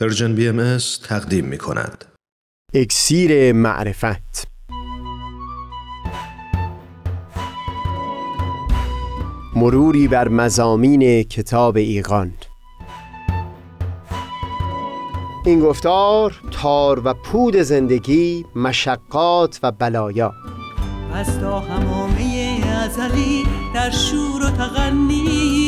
Persian BMS تقدیم می کند. اکسیر معرفت. مروری بر مضامین کتاب ایقان این گفتار تار و پود زندگی مشقات و بلایا. از تا حمامه ازلی در شور و تغنیست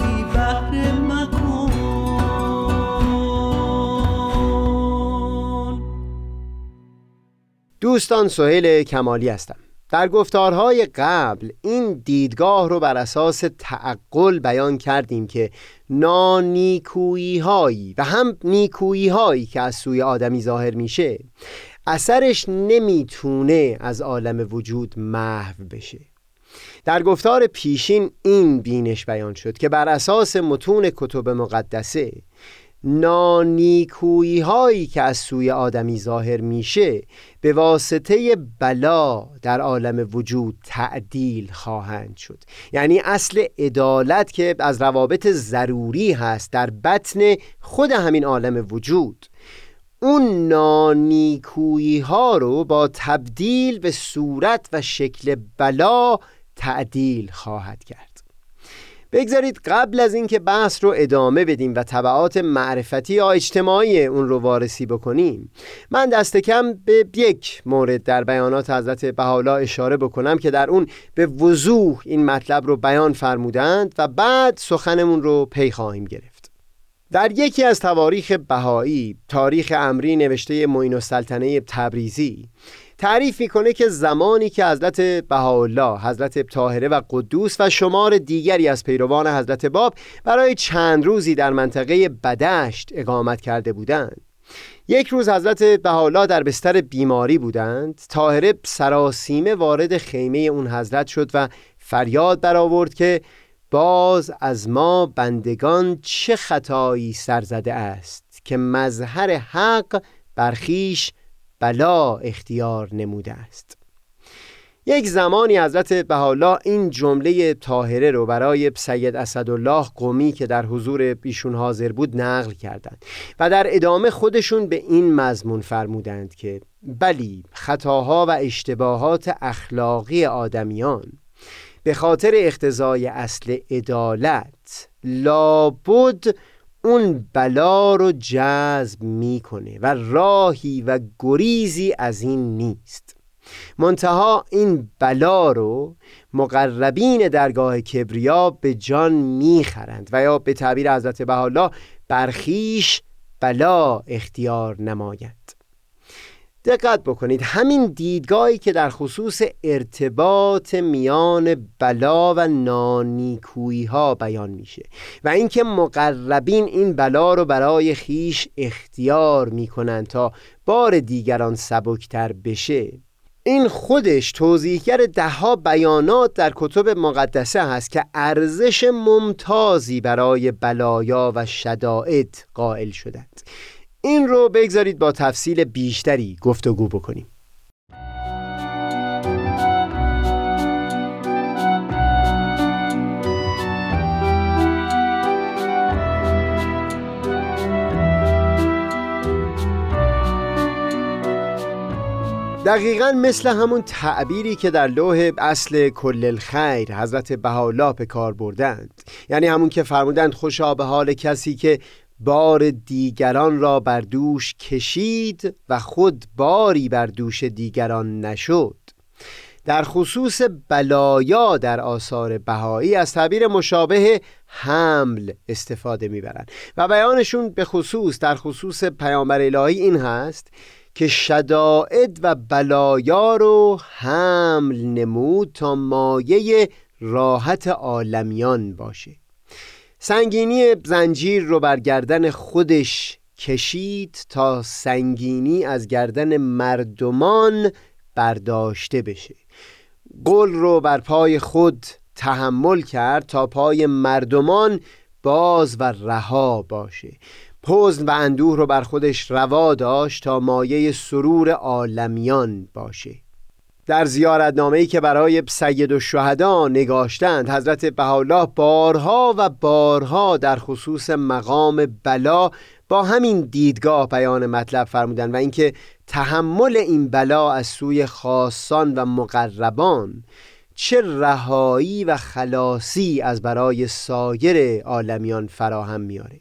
دوستان سهیل کمالی هستم. در گفتارهای قبل این دیدگاه رو بر اساس تعقل بیان کردیم که نانیکویی هایی و هم نیکویی هایی که از سوی آدمی ظاهر میشه اثرش نمی‌تونه از عالم وجود محو بشه. در گفتار پیشین این بینش بیان شد که بر اساس متون کتب مقدسه نانیکویی هایی که از سوی آدمی ظاهر میشه به واسطه بلا در عالم وجود تعدیل خواهند شد. یعنی اصل عدالت که از روابط ضروری هست در بطن خود همین عالم وجود. اون نانیکویی ها رو با تبدیل به صورت و شکل بلا تعدیل خواهد کرد. بگذارید قبل از اینکه بحث رو ادامه بدیم و طبعات معرفتی یا اجتماعی اون رو وارسی بکنیم من دست کم به یک مورد در بیانات حضرت بهاءالله اشاره بکنم که در اون به وضوح این مطلب رو بیان فرمودند و بعد سخنمون رو پی خواهیم گرفت. در یکی از تواریخ بهایی تاریخ امری نوشته معین السلطنه تبریزی تعریف می‌کنه که زمانی که حضرت بهاءالله حضرت طاهره و قدوس و شمار دیگری از پیروان حضرت باب برای چند روزی در منطقه بدشت اقامت کرده بودند. یک روز حضرت بهاءالله در بستر بیماری بودند. طاهره سراسیمه وارد خیمه اون حضرت شد و فریاد برآورد که باز از ما بندگان چه خطایی سرزده است که مظهر حق برخیش بلا اختیار نموده است. یک زمانی حضرت بهاءالله این جمله طاهره رو برای سید اسدالله قومی که در حضور ایشون حاضر بود نقل کردند و در ادامه خودشون به این مضمون فرمودند که بلی خطاها و اشتباهات اخلاقی آدمیان به خاطر اختزای اصل عدالت لابد اون بلا رو جذب می‌کنه و راهی و گریزی از این نیست. منتها این بلا رو مقربین درگاه کبریا به جان می‌خرند و یا به تعبیر حضرت بهاءالله برخیش بلا اختیار نماید دقت بکنید همین دیدگاهی که در خصوص ارتباط میان بلا و نانیکویی ها بیان میشه و اینکه مقربین این بلا رو برای خیش اختیار می‌کنند تا بار دیگران سبکتر بشه. این خودش توضیحگر دهها بیانات در کتب مقدسه هست که ارزش ممتازی برای بلایا و شدائد قائل شدند. این رو بگذارید با تفصیل بیشتری گفتگو بکنیم. دقیقا مثل همون تعبیری که در لوح اصل کل الخیر حضرت بهاءالله به کار بردند. یعنی همون که فرمودند خوشا به حال کسی که بار دیگران را بر دوش کشید و خود باری بر دوش دیگران نشد. در خصوص بلایا در آثار بهایی از تعبیر مشابه حمل استفاده می‌برند. و بیانشون به خصوص در خصوص پیامبر الهی این هست که شدائد و بلایا رو حمل نمود تا مایه راحت عالمیان باشه. سنگینی زنجیر رو بر گردن خودش کشید تا سنگینی از گردن مردمان برداشته بشه. قل رو بر پای خود تحمل کرد تا پای مردمان باز و رها باشه. حزن و اندوه رو بر خودش روا داشت تا مایه سرور عالمیان باشه. در زیارتنامه‌ای که برای سید و شهدا نگاشتند حضرت بهاءالله بارها و بارها در خصوص مقام بلا با همین دیدگاه بیان مطلب فرمودند و اینکه تحمل این بلا از سوی خاصان و مقربان چه رهایی و خلاصی از برای سایر عالمیان فراهم میاره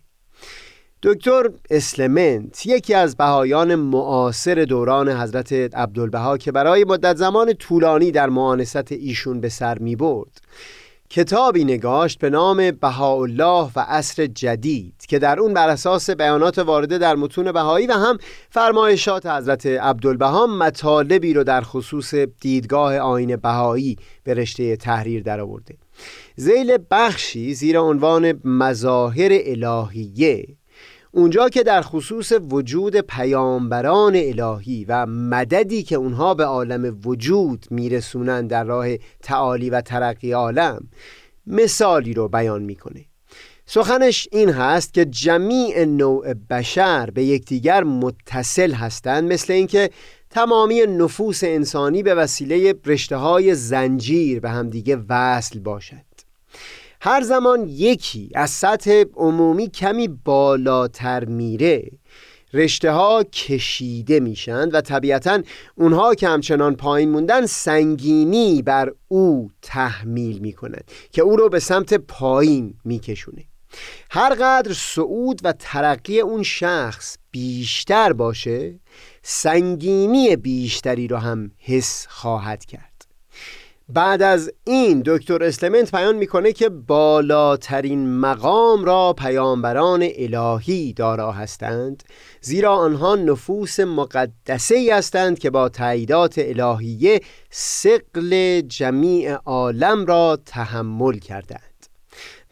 دکتر اسلمنت یکی از بهایان معاصر دوران حضرت عبدالبها که برای مدت زمان طولانی در معانست ایشون به سر می برد کتابی نگاشت به نام بهاءالله و عصر جدید که در اون بر اساس بیانات وارده در متون بهایی و هم فرمایشات حضرت عبدالبها مطالبی رو در خصوص دیدگاه آین بهایی به رشته تحریر درآورده. زیل بخشی زیر عنوان مظاهر الهیه اونجا که در خصوص وجود پیامبران الهی و مددی که اونها به عالم وجود میرسونن در راه تعالی و ترقی عالم مثالی رو بیان می‌کنه. سخنش این هست که جمیع نوع بشر به یکدیگر متصل هستند مثل اینکه تمامی نفوس انسانی به وسیله رشته های زنجیر به همدیگه وصل باشد. هر زمان یکی از سطح عمومی کمی بالاتر میره رشته ها کشیده میشن و طبیعتا اونها که همچنان پایین موندن سنگینی بر او تحمیل می‌کنند که او رو به سمت پایین میکشونه. هر قدر صعود و ترقی اون شخص بیشتر باشه سنگینی بیشتری رو هم حس خواهد کرد. بعد از این دکتر اسلمنت بیان می‌کنه که بالاترین مقام را پیامبران الهی دارا هستند زیرا آنها نفوس مقدسه ای هستند که با تعییدات الهیه سقل جمیع عالم را تحمل کردند.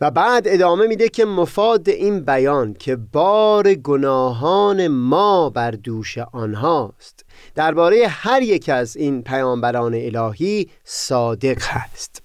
و بعد ادامه میده که مفاد این بیان که بار گناهان ما بر دوش آنهاست. درباره هر یک از این پیامبران الهی صادق هست.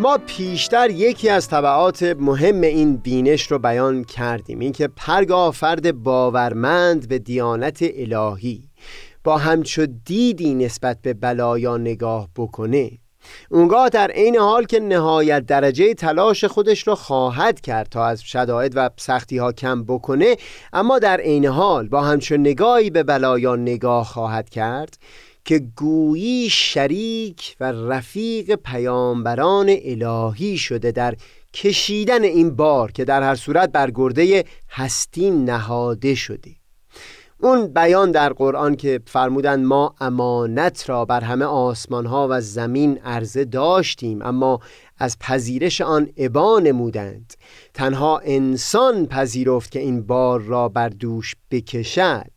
ما پیشتر یکی از طبعات مهم این بینش رو بیان کردیم اینکه پرگاه فرد باورمند به دیانت الهی. با همچو دیدی نسبت به بلایا نگاه بکنه. اونگاه در عین حال که نهایت درجه تلاش خودش رو خواهد کرد تا از شدائد و سختی ها کم بکنه اما در عین حال با همچون نگاهی به بلایا نگاه خواهد کرد که گویی شریک و رفیق پیامبران الهی شده در کشیدن این بار که در هر صورت بر گرده هستی نهاده شده. اون بیان در قرآن که فرمودن ما امانت را بر همه آسمان ها و زمین عرضه داشتیم اما از پذیرش آن ابا نمودند. تنها انسان پذیرفت که این بار را بر دوش بکشد.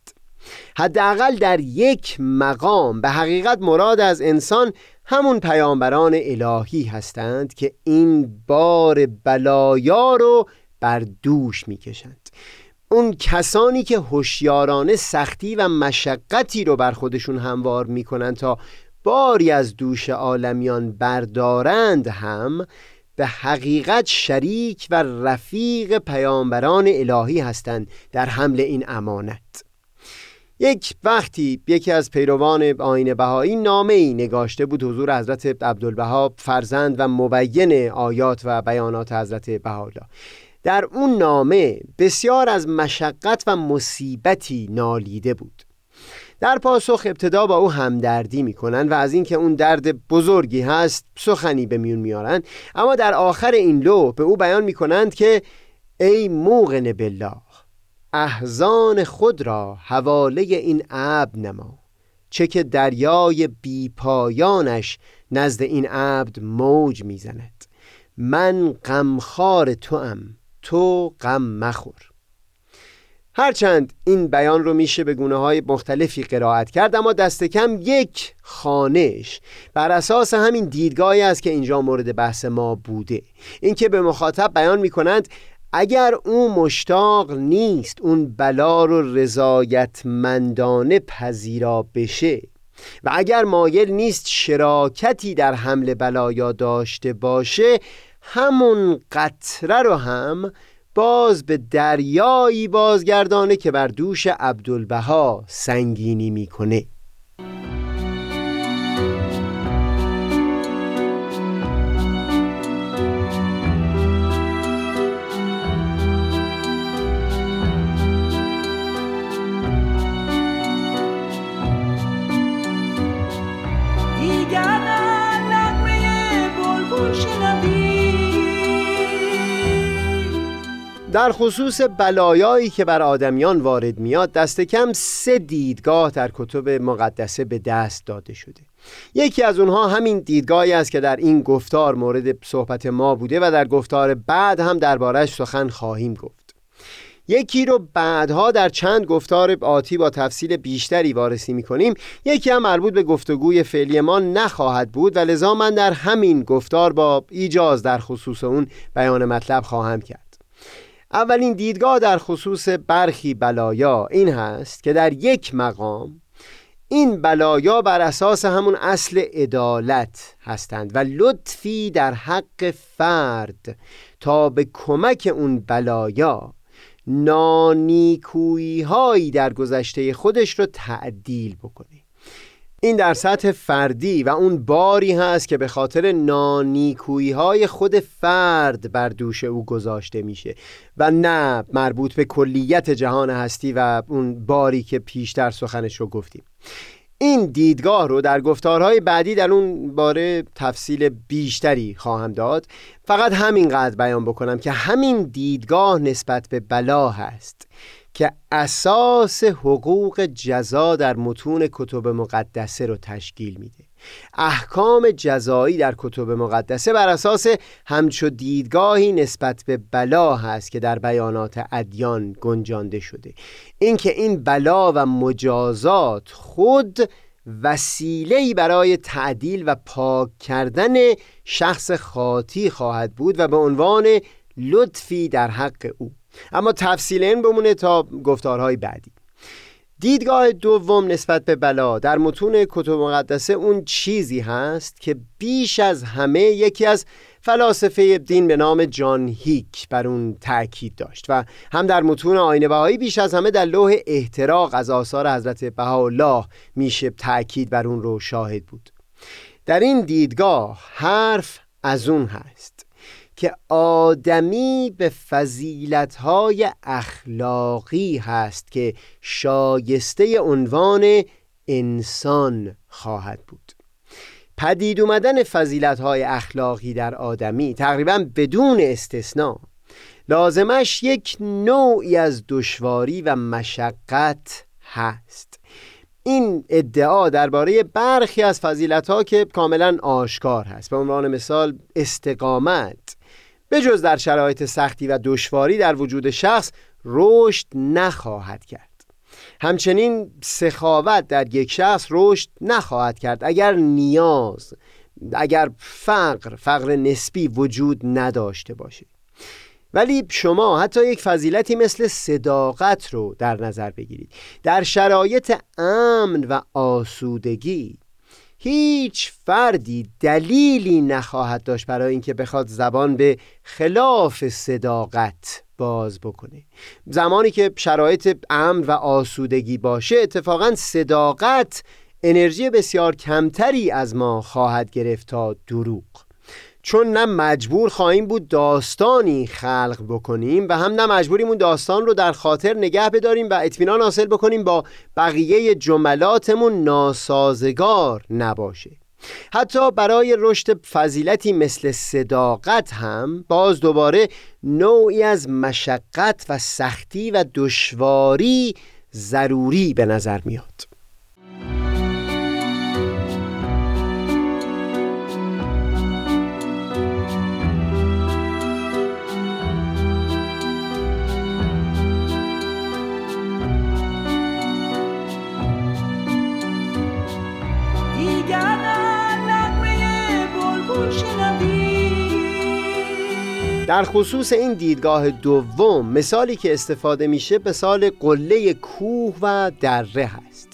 حداقل در یک مقام به حقیقت مراد از انسان همون پیامبران الهی هستند که این بار بلایا رو بر دوش می‌کشند. اون کسانی که هوشیارانه سختی و مشقتی رو بر خودشون هموار می‌کنن تا باری از دوش عالمیان بردارند هم به حقیقت شریک و رفیق پیامبران الهی هستند در حمل این امانت. یک وقتی یکی از پیروان آین بهایی نامه ای نگاشته بود حضور حضرت عبدالبها فرزند و مبین آیات و بیانات حضرت بهاءالله. در اون نامه بسیار از مشقت و مصیبتی نالیده بود. در پاسخ ابتدا با او همدردی می‌کنن و از اینکه اون درد بزرگی هست سخنی به میون میارن اما در آخر این لو به او بیان می‌کنند که ای موقن بالله احزان خود را حواله این عبد نما. چه که دریای بیپایانش نزد این عبد موج می‌زند. من غمخوار تو ام تو غم مخور. هرچند این بیان رو میشه به گونه های مختلفی قرائت کرد اما دست کم یک خانش بر اساس همین دیدگاهی است که اینجا مورد بحث ما بوده. اینکه به مخاطب بیان می‌کنند اگر او مشتاق نیست اون بلا رو رضایتمندانه پذیرا بشه و اگر مایل نیست شراکتی در حمل بلایا داشته باشه همون قطره رو هم باز به دریایی بازگردانه که بر دوش عبدالبها سنگینی می‌کنه. در خصوص بلایایی که بر آدمیان وارد میاد دست کم سه دیدگاه در کتب مقدسه به دست داده شده. یکی از اونها همین دیدگاهی است که در این گفتار مورد صحبت ما بوده و در گفتار بعد هم دربارش سخن خواهیم گفت. یکی رو بعدها در چند گفتار آتی با تفصیل بیشتری وارسی می‌کنیم. یکی هم مربوط به گفتگوی فعلی ما نخواهد بود و لذا من در همین گفتار با ایجاز در خصوص اون بیان مطلب خواهم کرد. اولین دیدگاه در خصوص برخی بلایا این هست که در یک مقام این بلایا بر اساس همون اصل عدالت هستند و لطفی در حق فرد تا به کمک اون بلایا نانیکویی هایی در گذشته خودش رو تعدیل بکنه. این در سطح فردی و اون باری هست که به خاطر نانیکویی های خود فرد بر دوش او گذاشته میشه و نه مربوط به کلیت جهان هستی و اون باری که پیشتر سخنش رو گفتیم. این دیدگاه رو در گفتارهای بعدی در اون باره تفصیل بیشتری خواهم داد. فقط همینقدر بیان بکنم که همین دیدگاه نسبت به بلا هست. که اساس حقوق جزا در متون کتب مقدسه رو تشکیل میده. احکام جزایی در کتب مقدسه بر اساس همچو دیدگاهی نسبت به بلا هست که در بیانات ادیان گنجانده شده. اینکه این بلا و مجازات خود وسیله‌ای برای تعدیل و پاک کردن شخص خاطی خواهد بود و به عنوان لطفی در حق او. اما تفصیل این بمونه تا گفتارهای بعدی. دیدگاه دوم نسبت به بلا در متون کتب مقدسه اون چیزی هست که بیش از همه یکی از فلاسفه دین به نام جان هیک بر اون تأکید داشت و هم در متون آین بهایی بیش از همه در لوح احتراق از آثار حضرت بهاءالله میشه تأکید بر اون رو شاهد بود. در این دیدگاه حرف از اون هست. که آدمی به فضیلتهای اخلاقی هست که شایسته عنوان انسان خواهد بود. پدید اومدن فضیلتهای اخلاقی در آدمی تقریبا بدون استثنا لازمش یک نوعی از دشواری و مشقت هست. این ادعا درباره برخی از فضیلت ها که کاملا آشکار هست. به عنوان مثال استقامت. به جز در شرایط سختی و دشواری در وجود شخص رشد نخواهد کرد. همچنین سخاوت در یک شخص رشد نخواهد کرد. اگر نیاز اگر فقر فقر نسبی وجود نداشته باشه. ولی شما حتی یک فضیلتی مثل صداقت رو در نظر بگیرید. در شرایط امن و آسودگی هیچ فردی دلیلی نخواهد داشت برای اینکه بخواد زبان به خلاف صداقت باز بکنه. زمانی که شرایط امن و آسودگی باشه اتفاقا صداقت انرژی بسیار کمتری از ما خواهد گرفت تا دروغ. چون نه مجبور خواهیم بود داستانی خلق بکنیم و هم نه مجبوریم اون داستان رو در خاطر نگه بداریم و اطمینان حاصل بکنیم با بقیه جملاتمون ناسازگار نباشه. حتی برای رشد فضیلتی مثل صداقت هم باز دوباره نوعی از مشقت و سختی و دشواری ضروری به نظر میاد. در خصوص این دیدگاه دوم مثالی که استفاده میشه سال قله کوه و دره هست.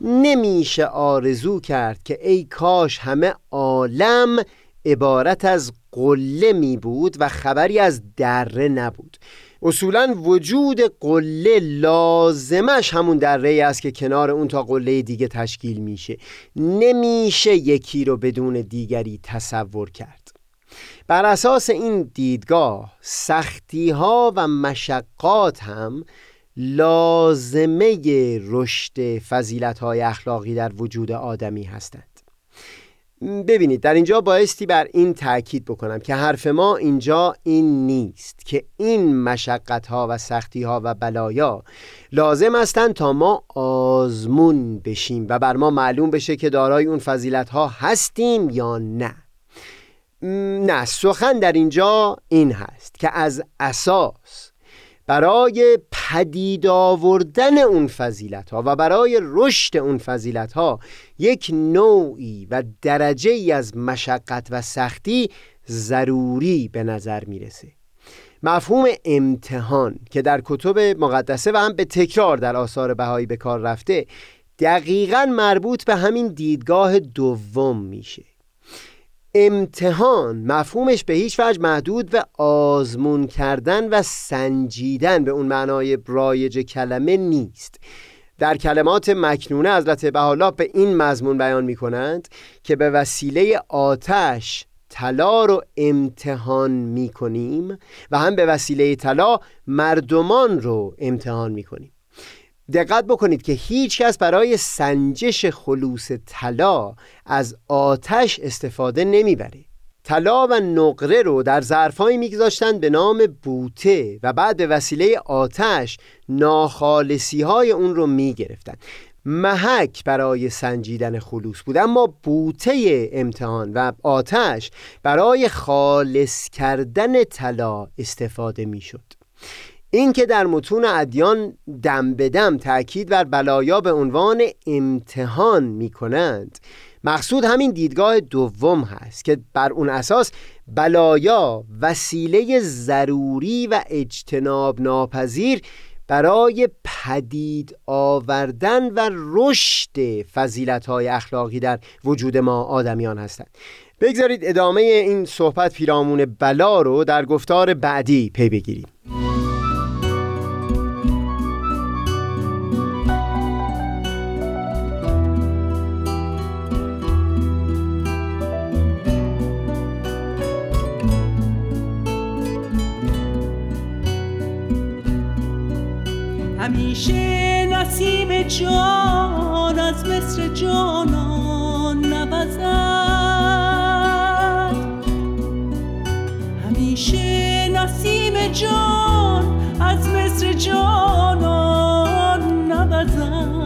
نمیشه آرزو کرد که ای کاش همه عالم عبارت از قله می بود و خبری از دره نبود. اصولا وجود قله لازمش همون دره است که کنار اون تا قله دیگه تشکیل میشه. نمیشه یکی رو بدون دیگری تصور کرد. بر اساس این دیدگاه سختی ها و مشقات هم لازمه رشد فضیلت های اخلاقی در وجود آدمی هستند. ببینید در اینجا بایستی بر این تاکید بکنم که حرف ما اینجا این نیست که این مشقت ها و سختی ها و بلایا لازم هستند تا ما آزمون بشیم و بر ما معلوم بشه که دارای اون فضیلت ها هستیم یا نه. نه سخن در اینجا این هست که از اساس برای پدید آوردن اون فضیلت ها و برای رشد اون فضیلت ها یک نوعی و درجه ای از مشقت و سختی ضروری به نظر می‌رسه. مفهوم امتحان که در کتب مقدسه و هم به تکرار در آثار بهایی به کار رفته دقیقا مربوط به همین دیدگاه دوم میشه. امتحان. مفهومش به هیچ وجه محدود به آزمون کردن و سنجیدن به اون معنای رایج کلمه نیست. در کلمات مکنونه حضرت بحالا به این مضمون بیان می کنند که به وسیله آتش طلا رو امتحان می کنیم و هم به وسیله طلا مردمان رو امتحان می کنیم دقت بکنید که هیچ کس برای سنجش خلوص طلا از آتش استفاده نمی‌بره. طلا و نقره رو در ظرفهایی میگذاشتند به نام بوته و بعد به وسیله آتش ناخالصی های اون رو می‌گرفتند محک برای سنجیدن خلوص بود اما بوته امتحان و آتش برای خالص کردن طلا استفاده می‌شد. این که در متون ادیان دم به دم تأکید بر بلایا به عنوان امتحان می کنند مقصود همین دیدگاه دوم هست که بر اون اساس بلایا وسیله ضروری و اجتناب ناپذیر برای پدید آوردن و رشد فضیلت های اخلاقی در وجود ما آدمیان هستند. بگذارید ادامه این صحبت پیرامون بلا رو در گفتار بعدی پی بگیریم. نسیم جان از مصر جانان نوزد. همیشه نسیم جان از مصر جانان نوزد.